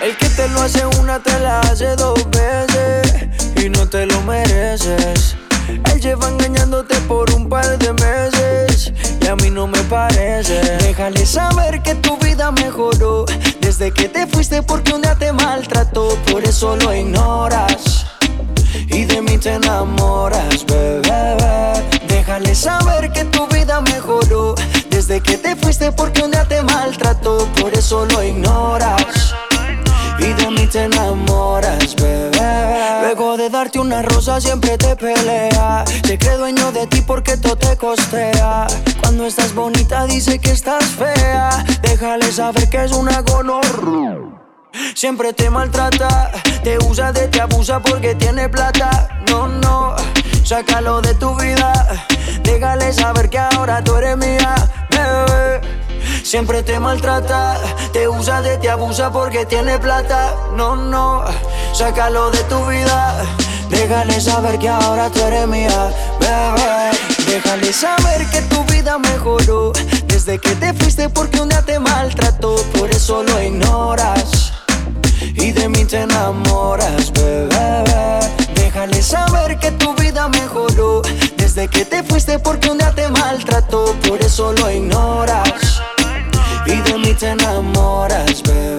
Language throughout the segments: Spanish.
El que te lo hace una te la hace dos veces y no te lo mereces. Él lleva engañándote por un par de meses y a mí no me parece. Déjale saber que tu vida mejoró desde que te fuiste porque un día te maltrató, por eso lo ignoras. Y de mí te enamoras, bebé. Déjale saber que tu vida mejoró desde que te fuiste porque un día te maltrató, por eso lo ignoras y de mí te enamoras, bebé. Luego de darte una rosa siempre te pelea. Se cree dueño de ti porque todo te costea. Cuando estás bonita dice que estás fea. Déjale saber que es una gonorra. Siempre te maltrata, te usa de te abusa porque tiene plata. No, no, sácalo de tu vida. Déjale saber que ahora tú eres mía, bebé. Siempre te maltrata, te usa de te abusa porque tiene plata. No, no, sácalo de tu vida. Déjale saber que ahora tú eres mía, bebé. Déjale saber que tu vida mejoró desde que te fuiste porque un día te maltrató. Por eso lo ignoras y de mí te enamoras, bebé. Déjale saber que tu vida mejoró desde que te fuiste porque un día te maltrató. Por eso lo ignoras y de mí te enamoras, bebé.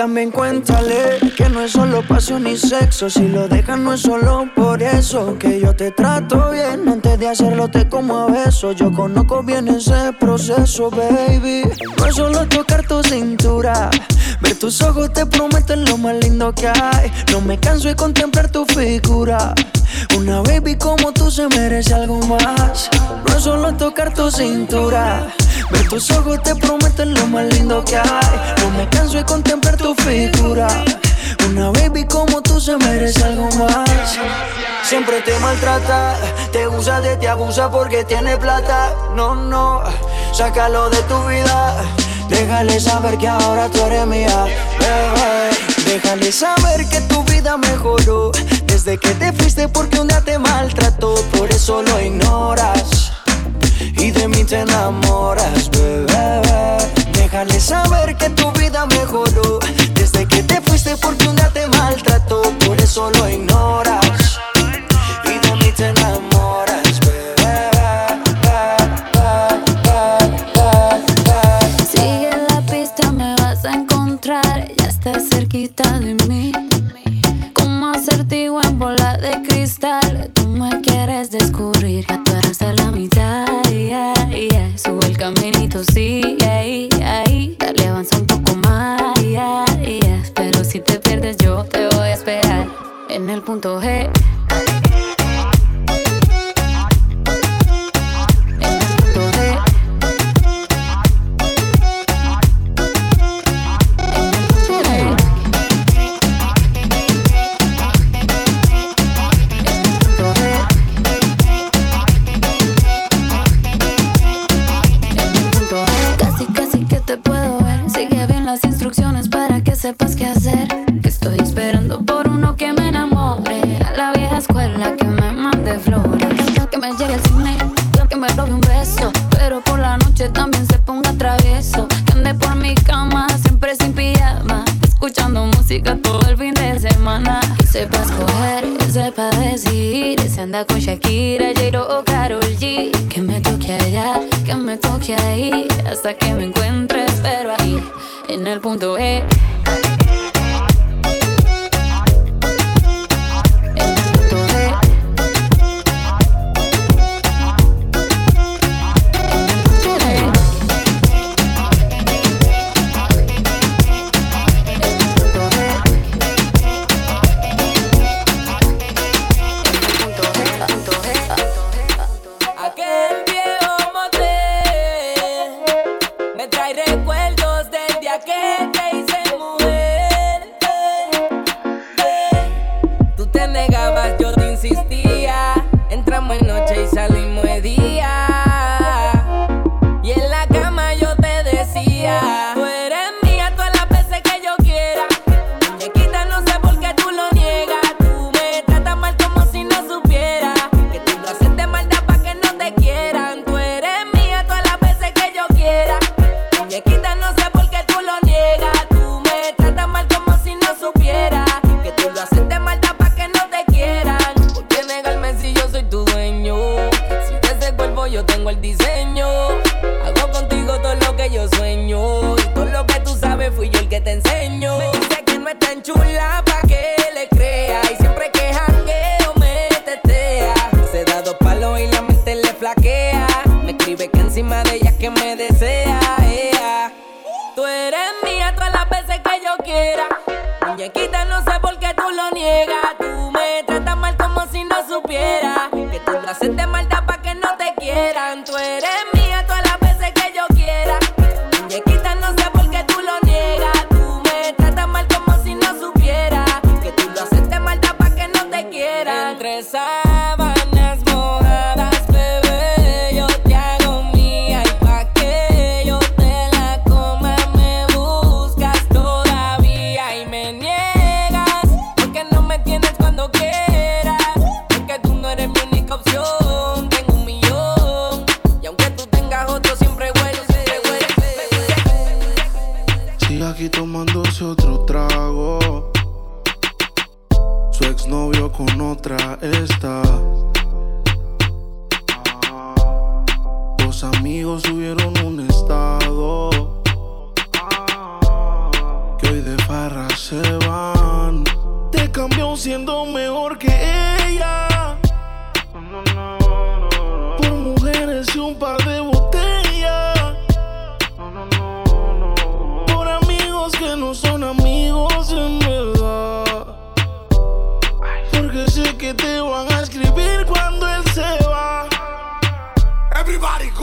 También cuéntale que no es solo pasión y sexo. Si lo dejan, no es solo por eso. Que yo te trato bien antes de hacerlo, te como a beso. Yo conozco bien ese proceso, baby. No es solo tocar tu cintura. Ver tus ojos te prometen lo más lindo que hay. No me canso de contemplar tu figura. Una baby como tú se merece algo más. No es solo tocar tu cintura. Ver tus ojos te prometen lo más lindo que hay. No me canso de contemplar tu Una baby como tú se merece algo más. Siempre te maltrata, te usa de te abusa porque tiene plata. No, no, sácalo de tu vida. Déjale saber que ahora tú eres mía, bebé. Déjale saber que tu vida mejoró desde que te fuiste porque un día te maltrató. Por eso lo ignoras y de mí te enamoras, bebé. Déjale saber que tu vida mejoró desde que te fuiste porque un día te maltrató. Por eso lo ignoras y de mí te enamoras, bebé. Sigue la pista, me vas a encontrar. Ya estás cerquita de Tú me quieres descubrir, ya tú eres de la mitad. Yeah, yeah. Sube el caminito, sí, ahí, ahí. Dale, avanza un poco más. Pero si te pierdes, yo te voy a esperar en el punto G.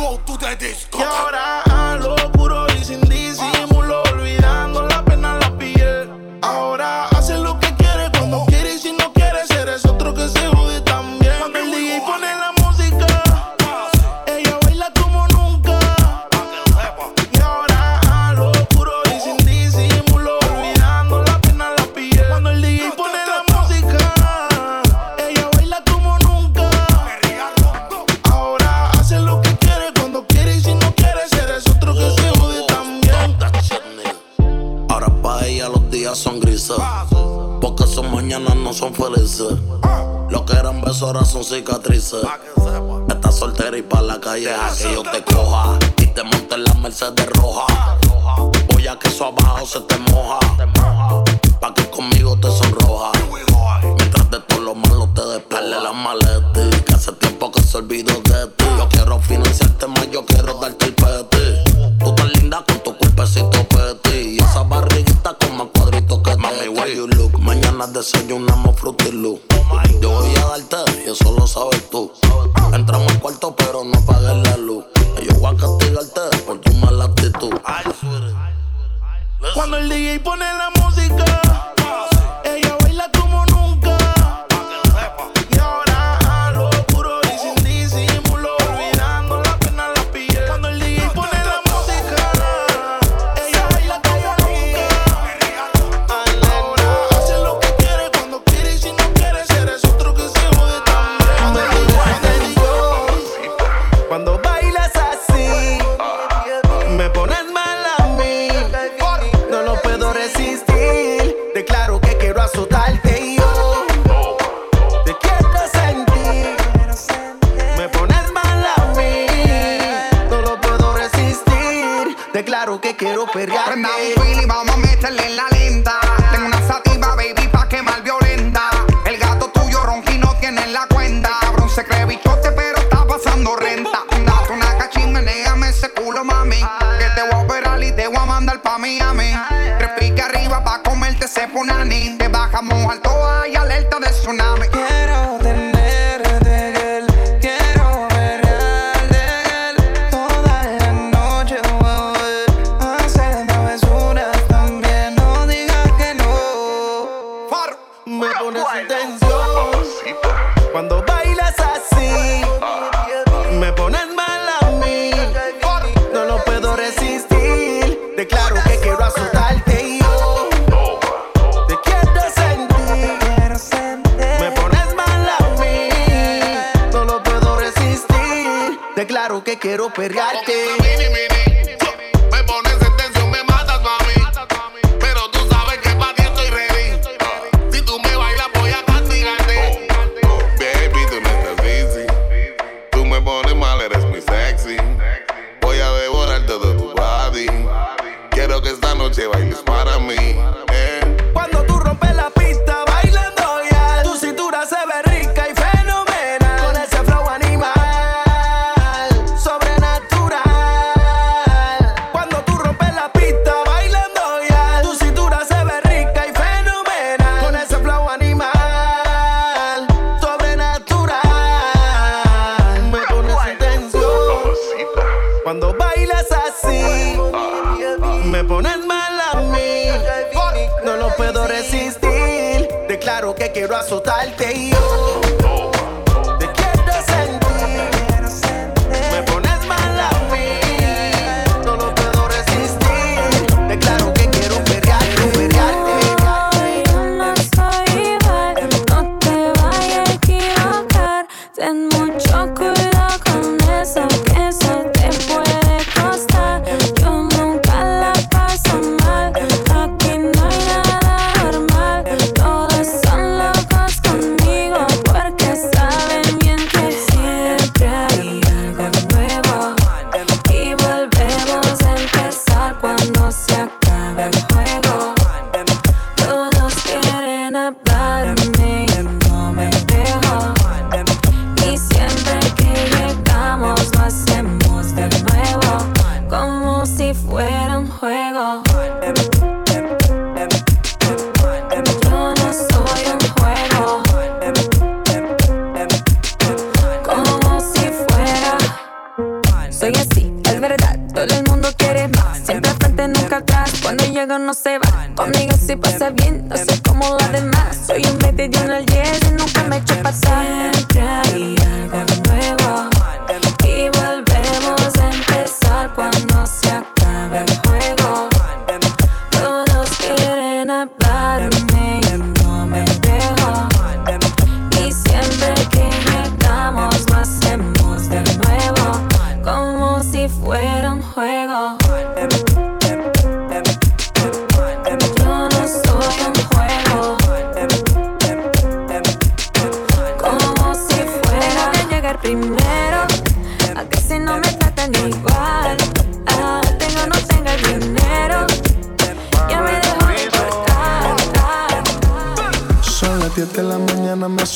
Go to the disco. Y ahora a son cicatrices. Estás soltera y pa' la calle, a que yo te coja. Y te monte en la Mercedes mouth vacilas así. Me pones mal a mí. No lo puedo resistir. Declaro que quiero azotarte yo.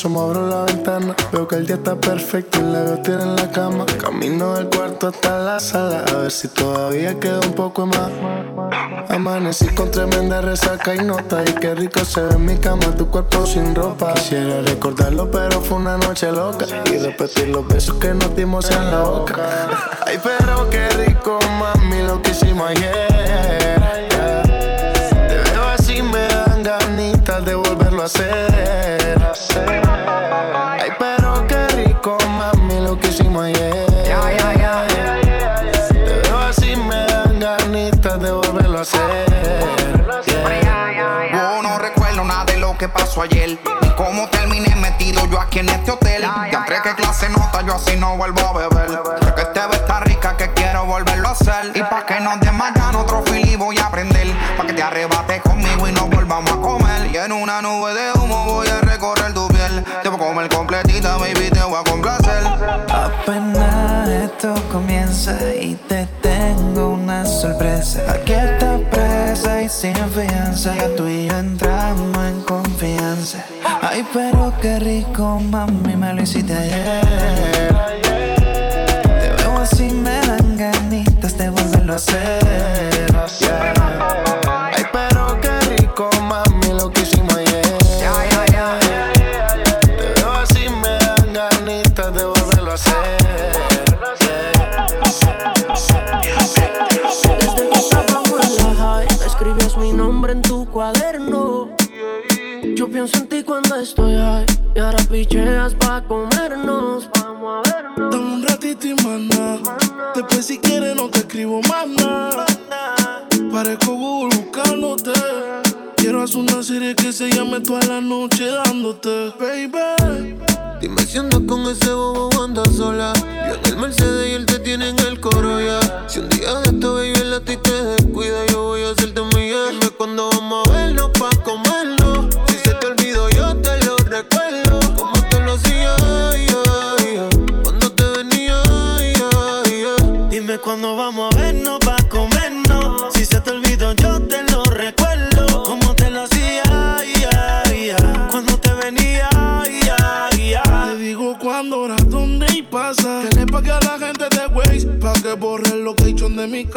Asomo, abro la ventana. Veo que el día está perfecto y la veo en la cama. Camino del cuarto hasta la sala, a ver si todavía queda un poco más. Amanecí con tremenda resaca y nota. Y qué rico se ve en mi cama, tu cuerpo sin ropa. Quisiera recordarlo, pero fue una noche loca. Y repetir los besos que nos dimos en la boca. Ay, pero qué rico, mami, lo que hicimos ayer. Te veo así, me dan ganitas de volverlo a hacer. Pasó ayer. Ni cómo terminé metido yo aquí en este hotel. Ya cree que clase nota, yo así no vuelvo a beber. Que este está rica, que quiero volverlo a hacer. Y pa' que nos den mañana otro fili voy a aprender. Pa' que te arrebates conmigo y nos volvamos a comer. Y en una nube de humo voy a recorrer tu piel. Te voy a comer completita, baby, te voy a complacer. Apenas esto comienza y te tengo una sorpresa. Aquí está presa y sin fianza. Ya tú y yo entramos en confianza. Ay, pero qué rico, mami, me lo hiciste ayer. Te veo así, me dan ganitas de volverlo a hacer. Escribías mi nombre en tu cuaderno. Yo pienso en ti cuando estoy high. Y ahora picheas pa' comernos. Vamos a vernos. Dame un ratito y mana. Después si quieres no te escribo más nada. Parezco Google buscándote. Quiero hacer una serie que se llame toda la noche dándote, baby. Dime si andas con ese bobo andas sola. Yo en el Mercedes y él te tiene en el coro ya. Si un día de esto, baby, el a ti te descuida, yo voy a hacerte mía. Dime cuándo vamos a vernos pa' comernos.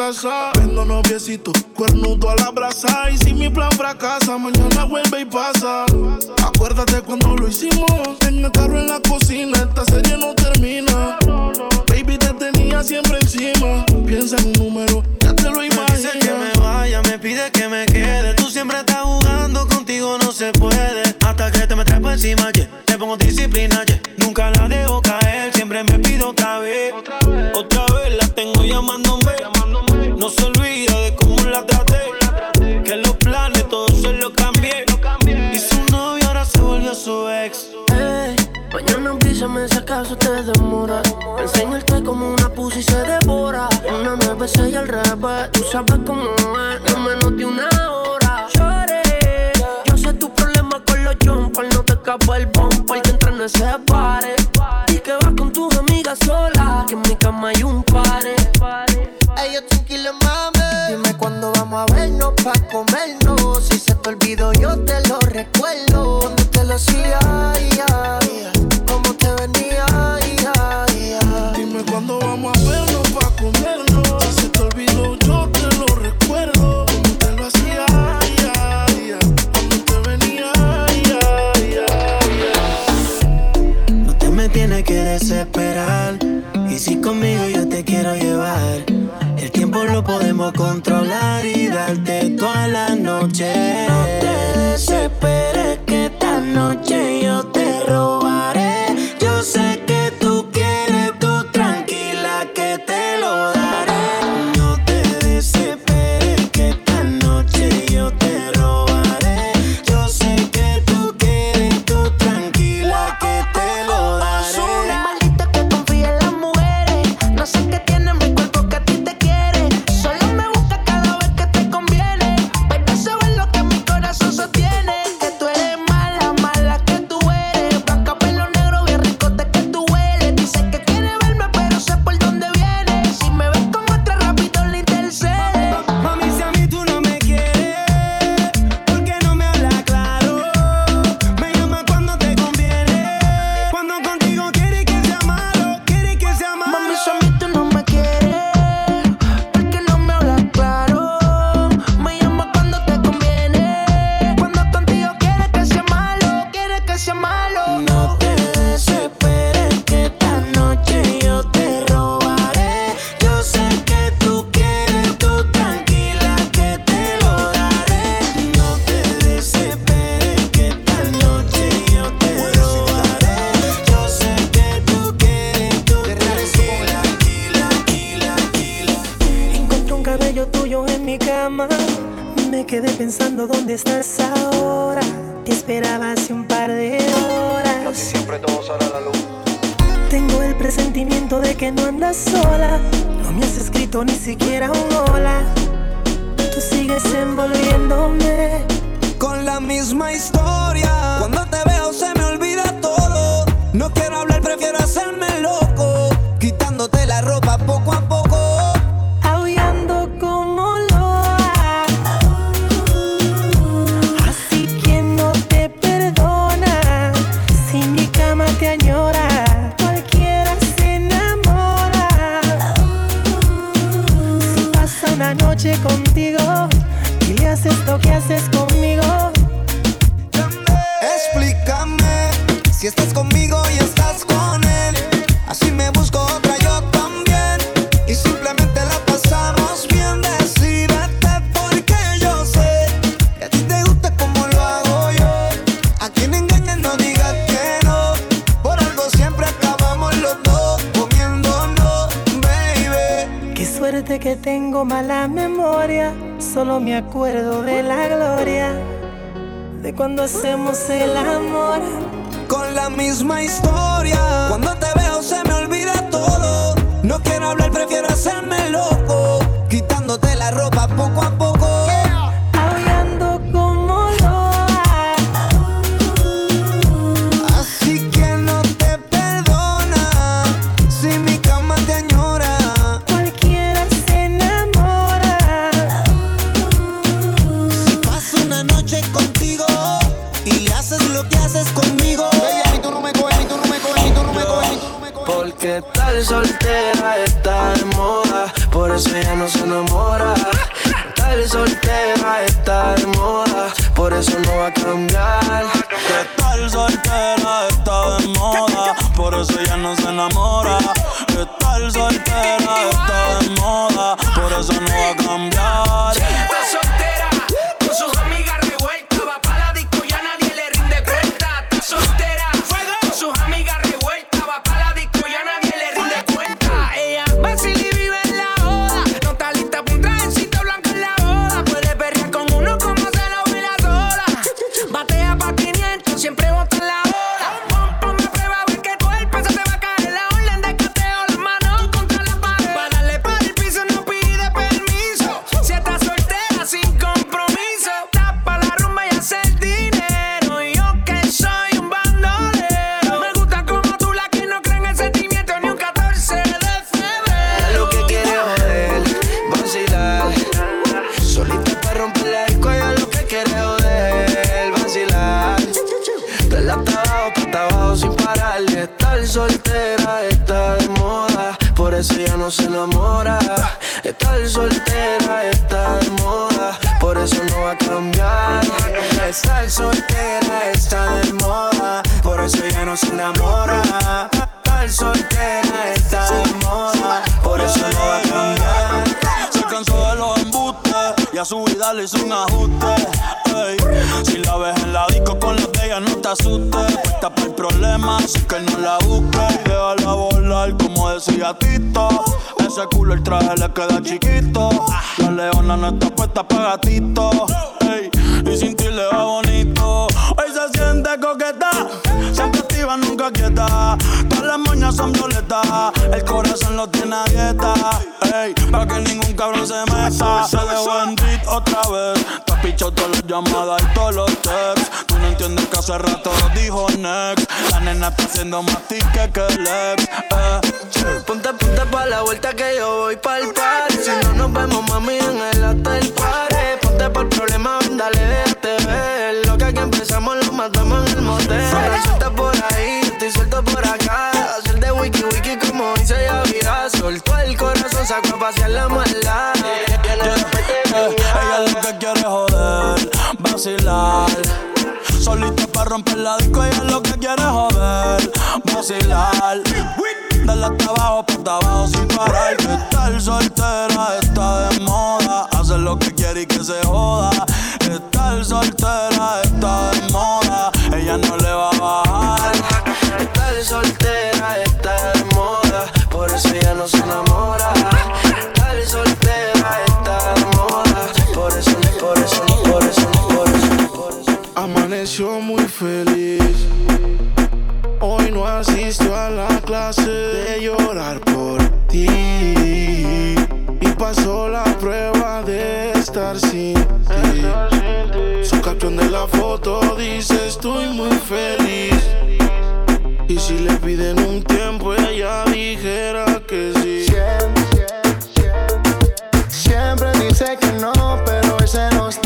casa. Vendo noviecito, cuernudo a la brasa. Y si mi plan fracasa, mañana vuelve y pasa. Acuérdate cuando lo hicimos. Tengo carro en la cocina, esta serie no termina. Baby, te tenía siempre encima. Piensa en un número, ya te lo imaginas. Me dice que me vaya, me pide que me quede. Tú siempre estás jugando, contigo no se puede. Hasta que te me trepo encima, yeah. Te pongo disciplina, yeah. Nunca la dejo caer, siempre me pido otra vez. Otra vez, otra vez la tengo llamándome. No se olvida de cómo la traté. Que los planes todos se los cambié. Y su novio ahora se volvió su ex. Hey, mañana avísame si acaso te demora. Enseñarte como una pussy se devora. Una nueve, seis al revés. Tú sabes cómo es, no menos de una hora. Lloré. Yo sé tu problema con los jumpers. No te escapa el bumper que entra en ese pare tus amigas que en mi cama hay un pare. Ellos tranquilo, mami. Dime cuándo vamos a vernos pa' comernos. Si se te olvidó, yo te lo recuerdo. Cuando te lo hacía, ya, cómo te venía, ya, Dime cuándo vamos a vernos pa' comernos. que desesperar. Y si conmigo yo te quiero llevar, el tiempo lo podemos controlar y darte toda la noche. No te desesperes que esta noche yo te robo. buscando dónde estás ahora. Te esperaba hace un par de horas. Casi siempre todo sale la luz. Tengo el presentimiento de que no andas sola. No me has escrito ni siquiera un hola. Tú sigues envolviéndome con la misma historia. Cuando te veo se me olvida todo. No quiero hablar, prefiero hacérmelo. acuerdo de la gloria de cuando hacemos el amor. Con la misma historia, cuando te veo se me olvida todo. No quiero hablar, prefiero hacérmelo. Así que no la busques. Déjala volar, como decía Tito. Ese culo el traje le queda chiquito. La leona no está puesta para gatito. Y sin ti le va bonito. Nunca quieta. Todas las moñas son violetas. El corazón lo tiene a dieta. Ey, para que ningún cabrón se meta. Se dejó en beat otra vez. Te has pichado todas las llamadas y todos los texts. Tú no entiendes que hace rato dijo next. La nena está haciendo más tique que el ex. Eh. Ponte, ponte pa' la vuelta que yo voy pa'l party Si no nos vemos, mami, en el hotel party Ponte por problema, dale, déjate ver Lo que aquí empezamos lo matamos en el motel Soltó el corazón, sacó a pasear la maldad Eh, ella lo que quiere es joder, vacilar. Solita para romper la disco, ella lo que quiere es joder, vacilar. Dale hasta abajo, hasta abajo sin parar. Que estar soltera está de moda. Hacer lo que quiere y que se joda. Estar soltera está de moda. Ella no le va a bajar. Estar soltera está de moda Por eso ella no se enamora Estar soltera está de moda Por eso, por eso, por eso, por eso, por eso Amaneció muy feliz. Hoy no asistió a la clase de llorar por ti. Y pasó la prueba de estar sin ti. Su caption de la foto dice estoy muy feliz. Y si le piden un tiempo, ella dijera que sí. Siempre dice que no, pero hoy se nos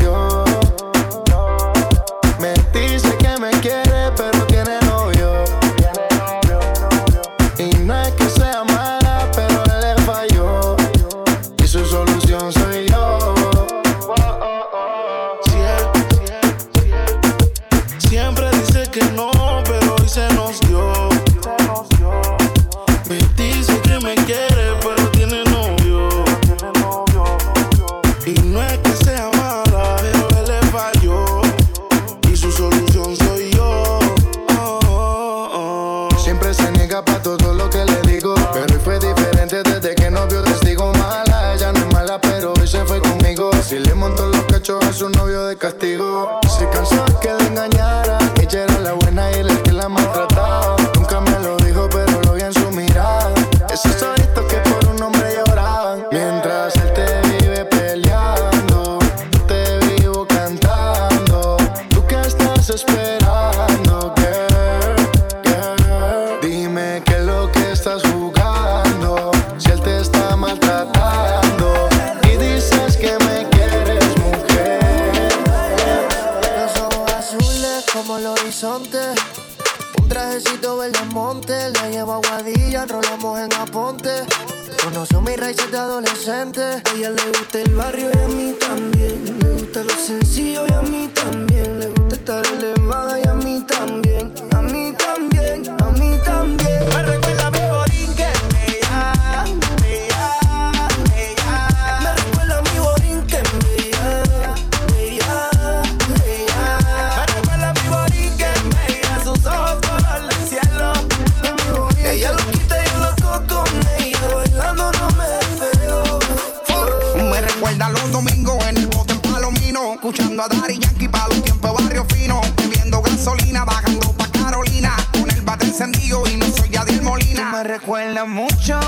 Escuchando a Dari Yankee pa' los tiempos barrio fino. Bebiendo gasolina, bajando pa' Carolina. Con el bate encendido y no soy Yadiel Molina. Me recuerda mucho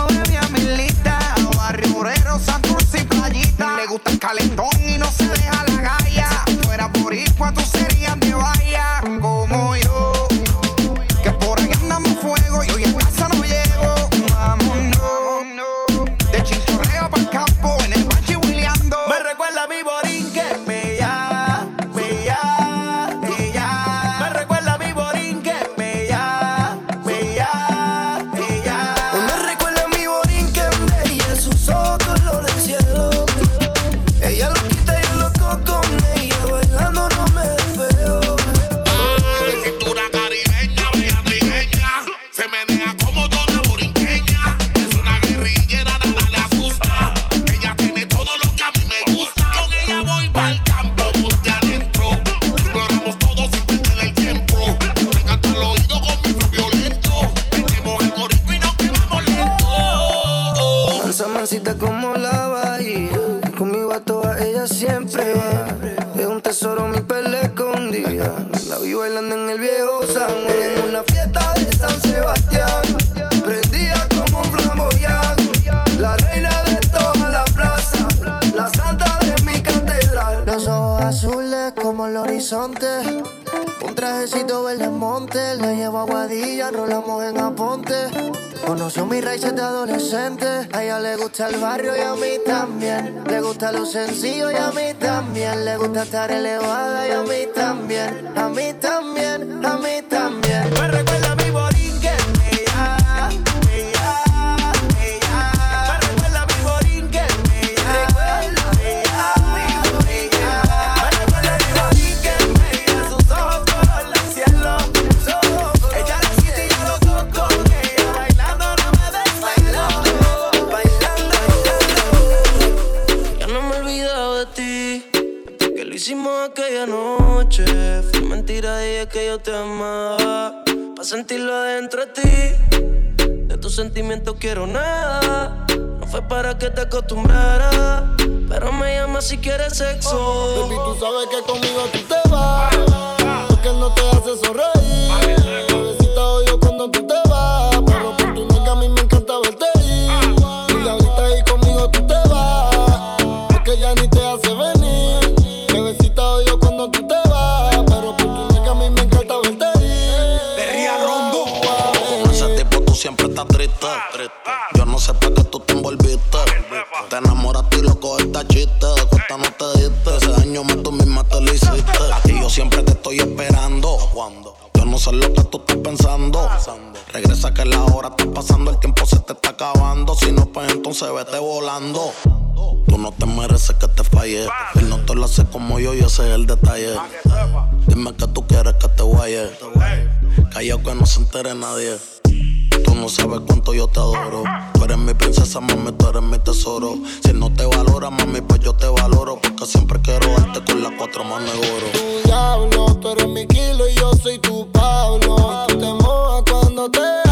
sencillo y a mí también. Le gusta estar elevada y a mí también. yo te amaba. Pa' sentirlo adentro de ti. De tus sentimientos quiero nada. No fue para que te acostumbraras. Pero me llama si quieres sexo. Oh, baby, tú sabes que conmigo tú te vas. Porque no te haces sonreír. Se vete volando. Tú no te mereces que te falle. Él no te lo hace como yo y ese es el detalle. Dime que tú quieres que te guaye. Callao que no se entere nadie. Tú no sabes cuánto yo te adoro. Tú eres mi princesa, mami, tú eres mi tesoro. Si no te valora, mami, pues yo te valoro. Porque siempre quiero darte con las cuatro manos de oro. Tu diablo, tú eres mi kilo y yo soy tu Pablo. Te cuando te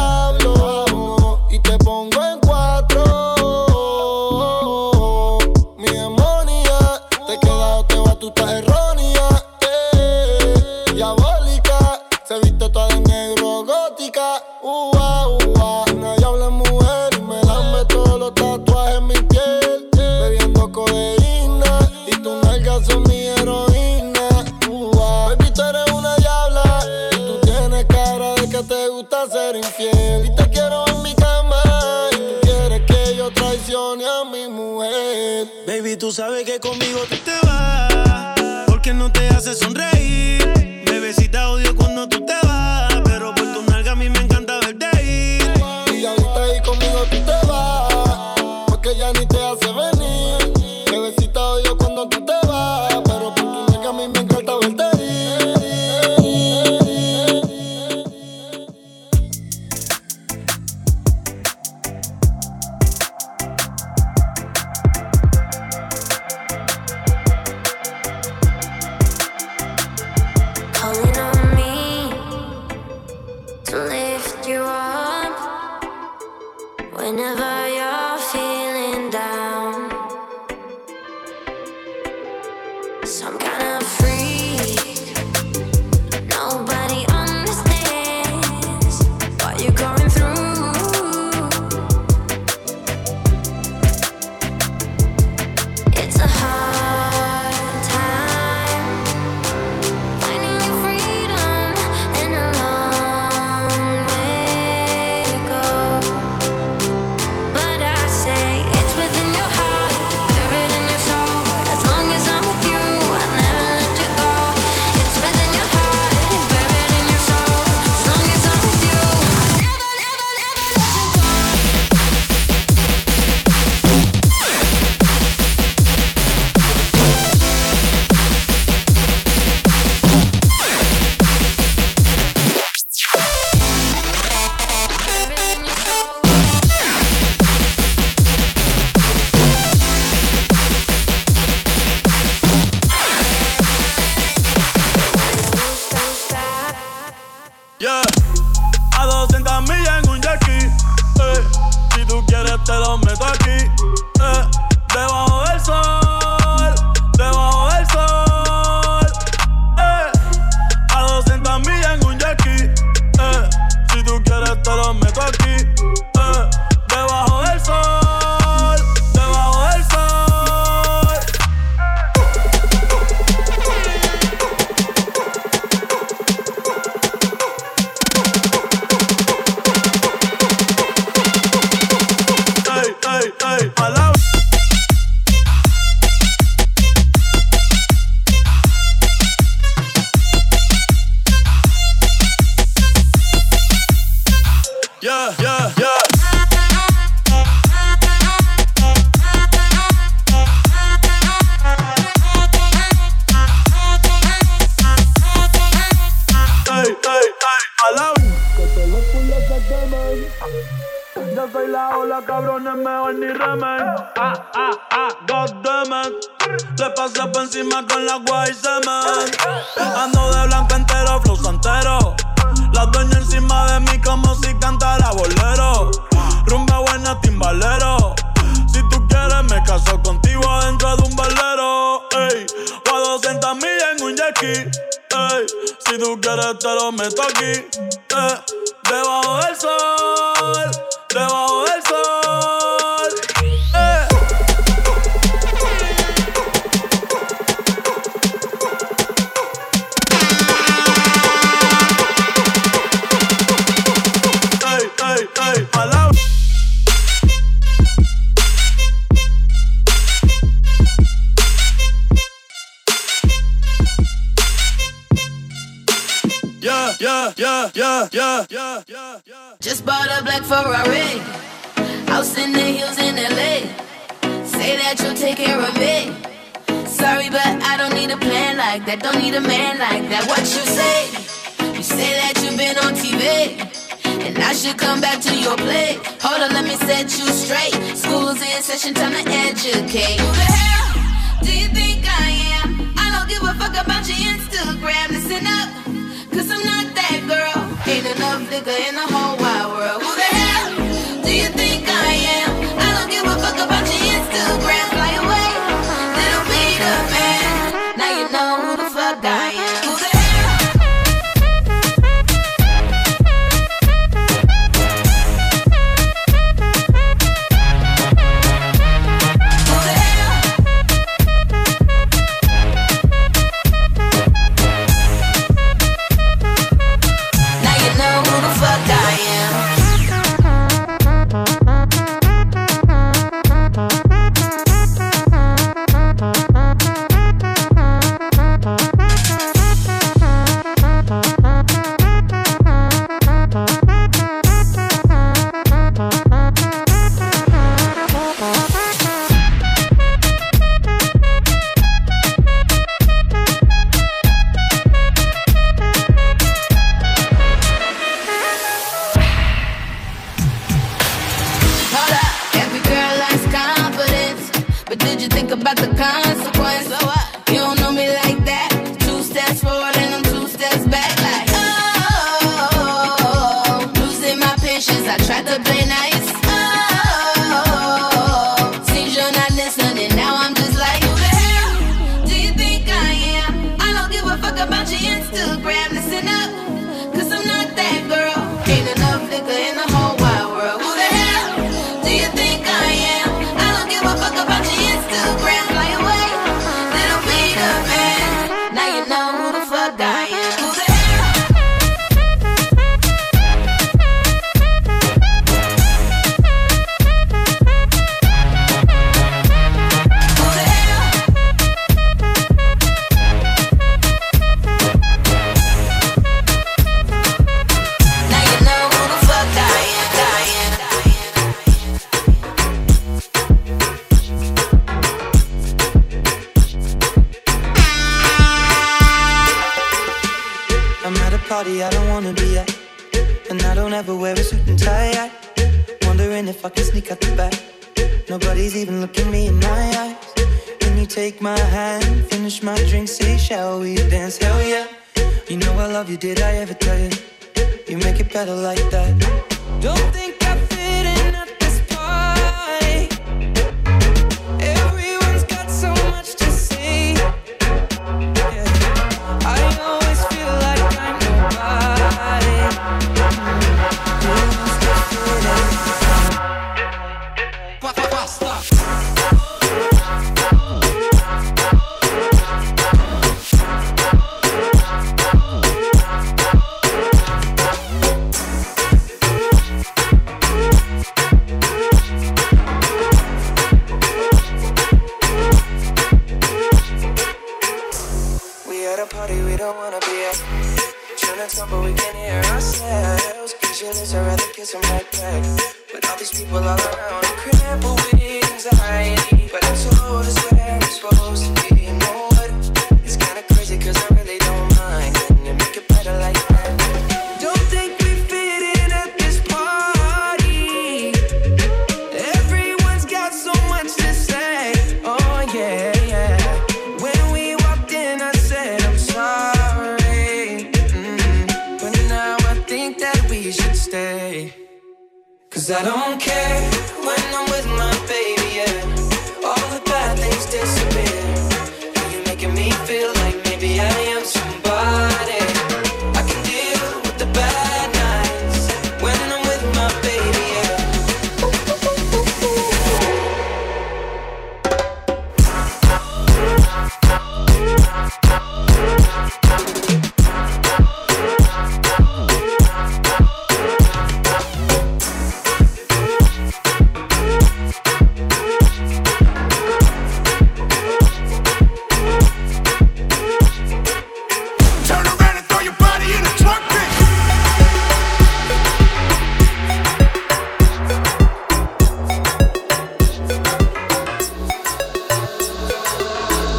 200 mil en un jet ey. Si tú quieres te lo meto aquí, eh. Debajo del sol, debajo yeah, yeah, yeah, yeah, yeah, yeah. Just bought a black Ferrari. House in the hills in LA. Say that you'll take care of me. Sorry, but I don't need a plan like that. Don't need a man like that. What you say? You say that you've been on TV. And I should come back to your place. Hold on, let me set you straight. School's in session, time to educate. Who the hell do you think I am? I don't give a fuck about your Instagram. Listen up, cause I'm not enough in the whole wide world. Who the hell do you think I am? I don't give a fuck about your Instagram.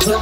Young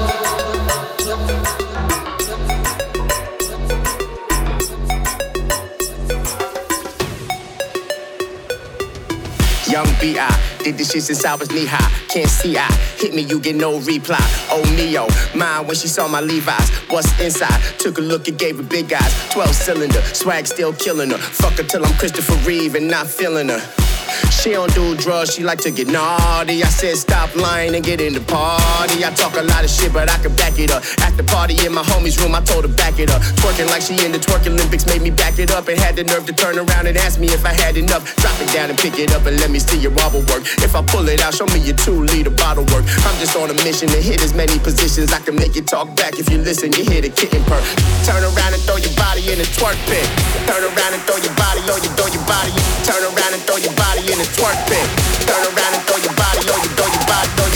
BI, did this shit since I was knee high. Can't see I. Hit me, you get no reply. Oh, Neo. Mine when she saw my Levi's. What's inside? Took a look and gave her big eyes. 12 cylinder. Swag still killing her. Fuck her till I'm Christopher Reeve and not feeling her. She don't do drugs, she like to get naughty. I said stop lying and get in the party. I talk a lot of shit, but I can back it up. At the party in my homie's room, I told her back it up. Twerking like she in the twerk Olympics made me back it up and had the nerve to turn around and ask me if I had enough. Drop it down and pick it up and let me see your wobble work. If I pull it out, show me your two liter bottle work. I'm just on a mission to hit as many positions I can make you talk back. If you listen, you hear the kitten purr. Turn around and throw your body in the twerk pit. Turn around and throw your body, oh you throw your body. Turn around and throw your body in the twerk pit. Turn around and throw your body, oh you body, throw your body, throw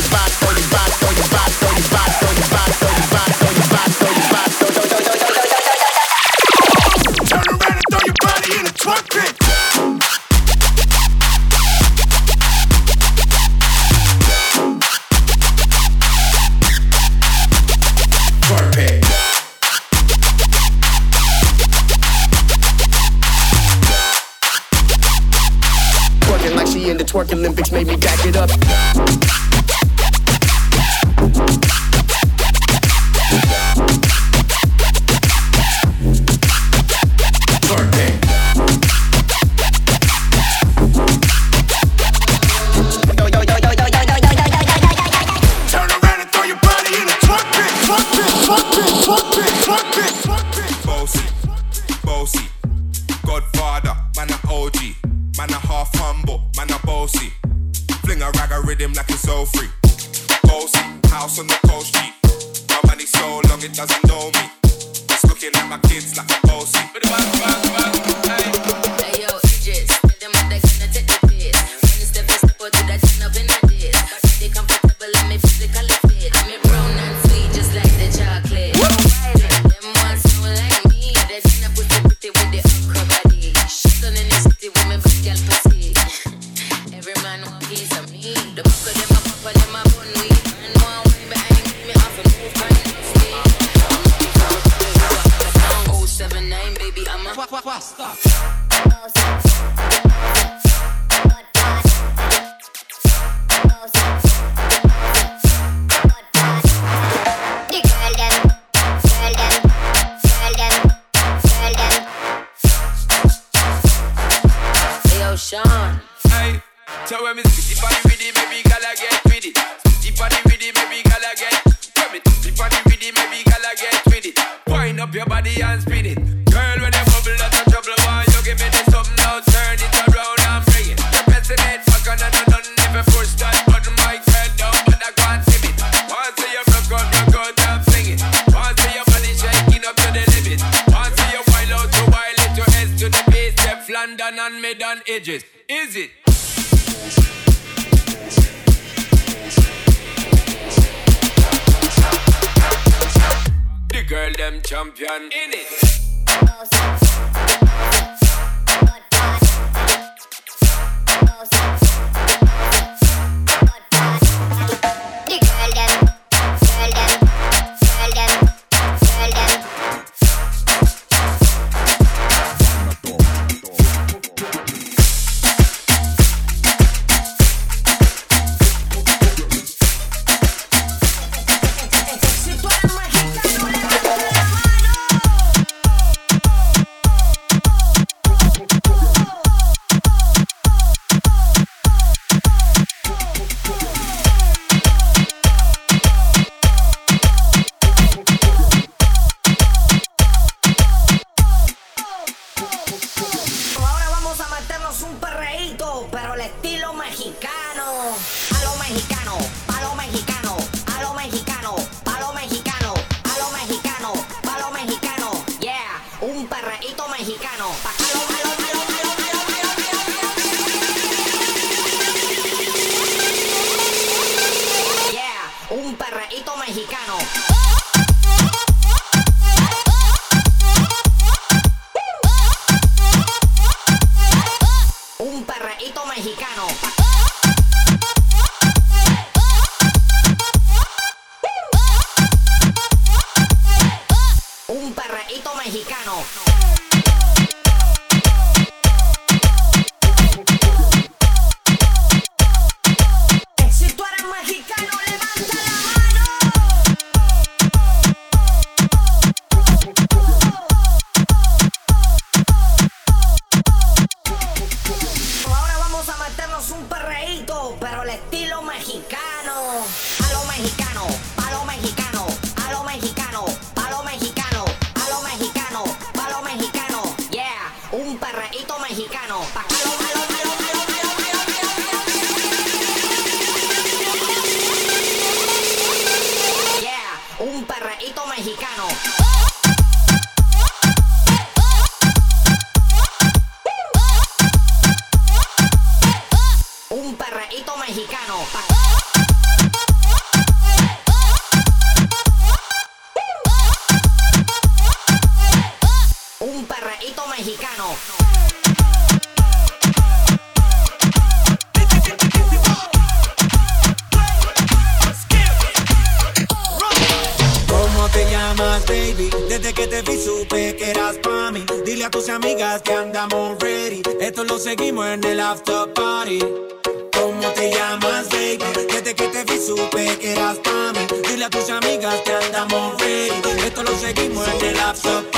OG, man a half humble, man a bossy. Fling a rag a rhythm like it's all free. Bossy, house on the coast G. My money so long it doesn't know me. It's looking at my kids like a bossy. Hey yo, Idris, them what they gonna take the piss. it. The girl, them champion in it. dile a tus amigas que andamos free. Esto lo seguimos en el laptop.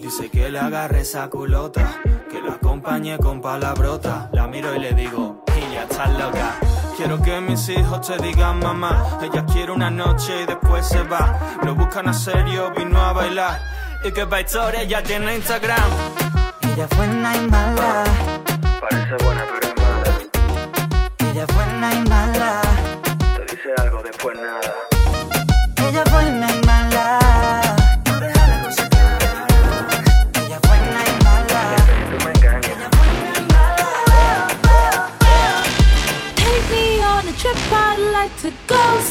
Dice que le agarre esa culota, que lo acompañe con palabrota. La miro y le digo, y ya estás loca. Quiero que mis hijos te digan mamá, ella quiere una noche y después se va. Lo buscan a serio, vino a bailar. Y que pa' historia ya tiene Instagram. Ella es buena y mala. Parece buena pero es mala. Ella es buena y mala. Te dice algo después nada.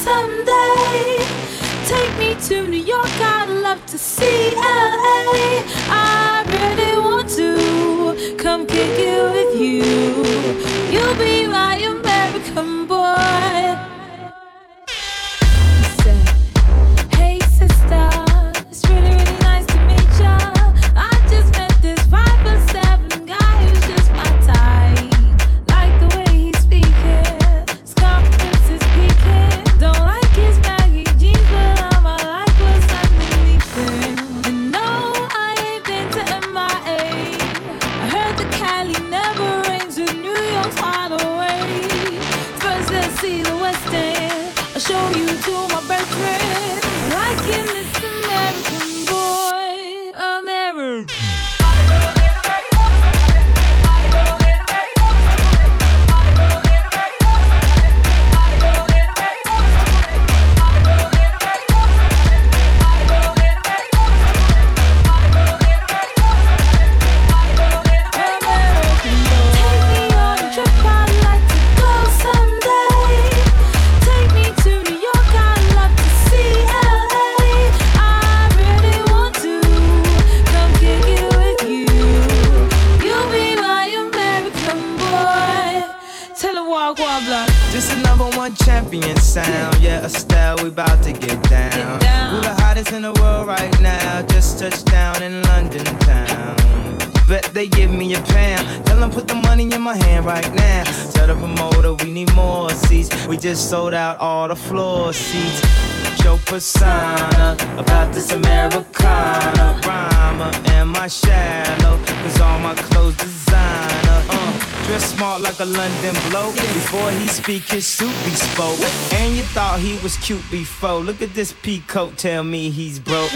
someday. Take me to New York, I'd love to see LA. I just sold out all the floor seats. Joe persona about this Americana rhymer. Am I shallow? Cause all my clothes designer. Uh, dress smart like a London bloke. Before he speak, his suit be spoke. And you thought he was cute before. Look at this peacoat, tell me he's broke.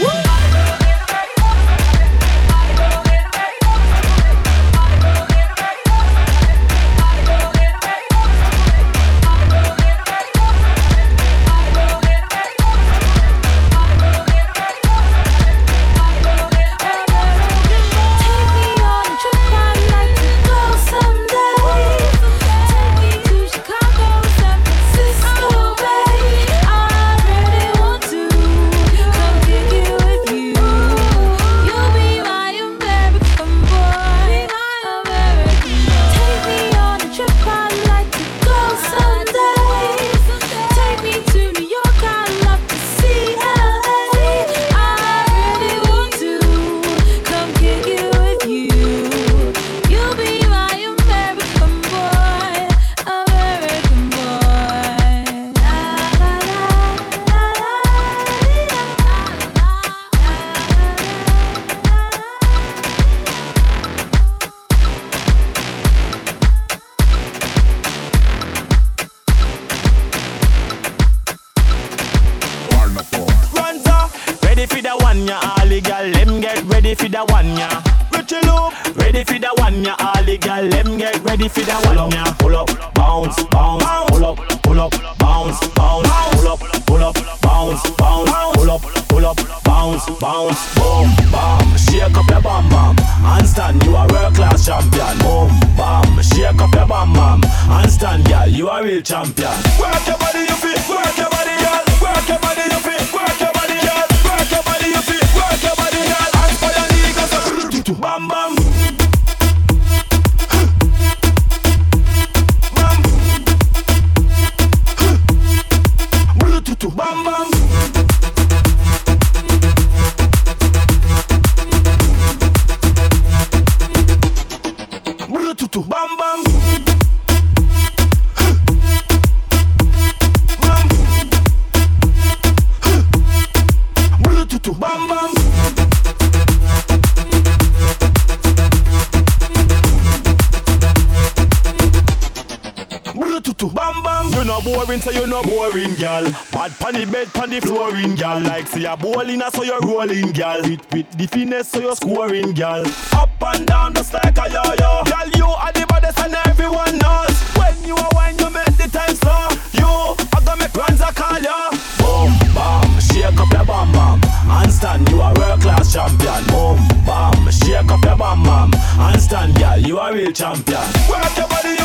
So you're scoring, gal. Up and down, just like a yo-yo. Gal, you are the baddest, and everyone knows. When you are wine, you make the time slow. You, I gonna make runs, I call ya. Boom, bam, shake up your bam bam. Handstand, you are world class champion. Boom, bam, shake up your bam bam. Handstand, gal, you are real champion.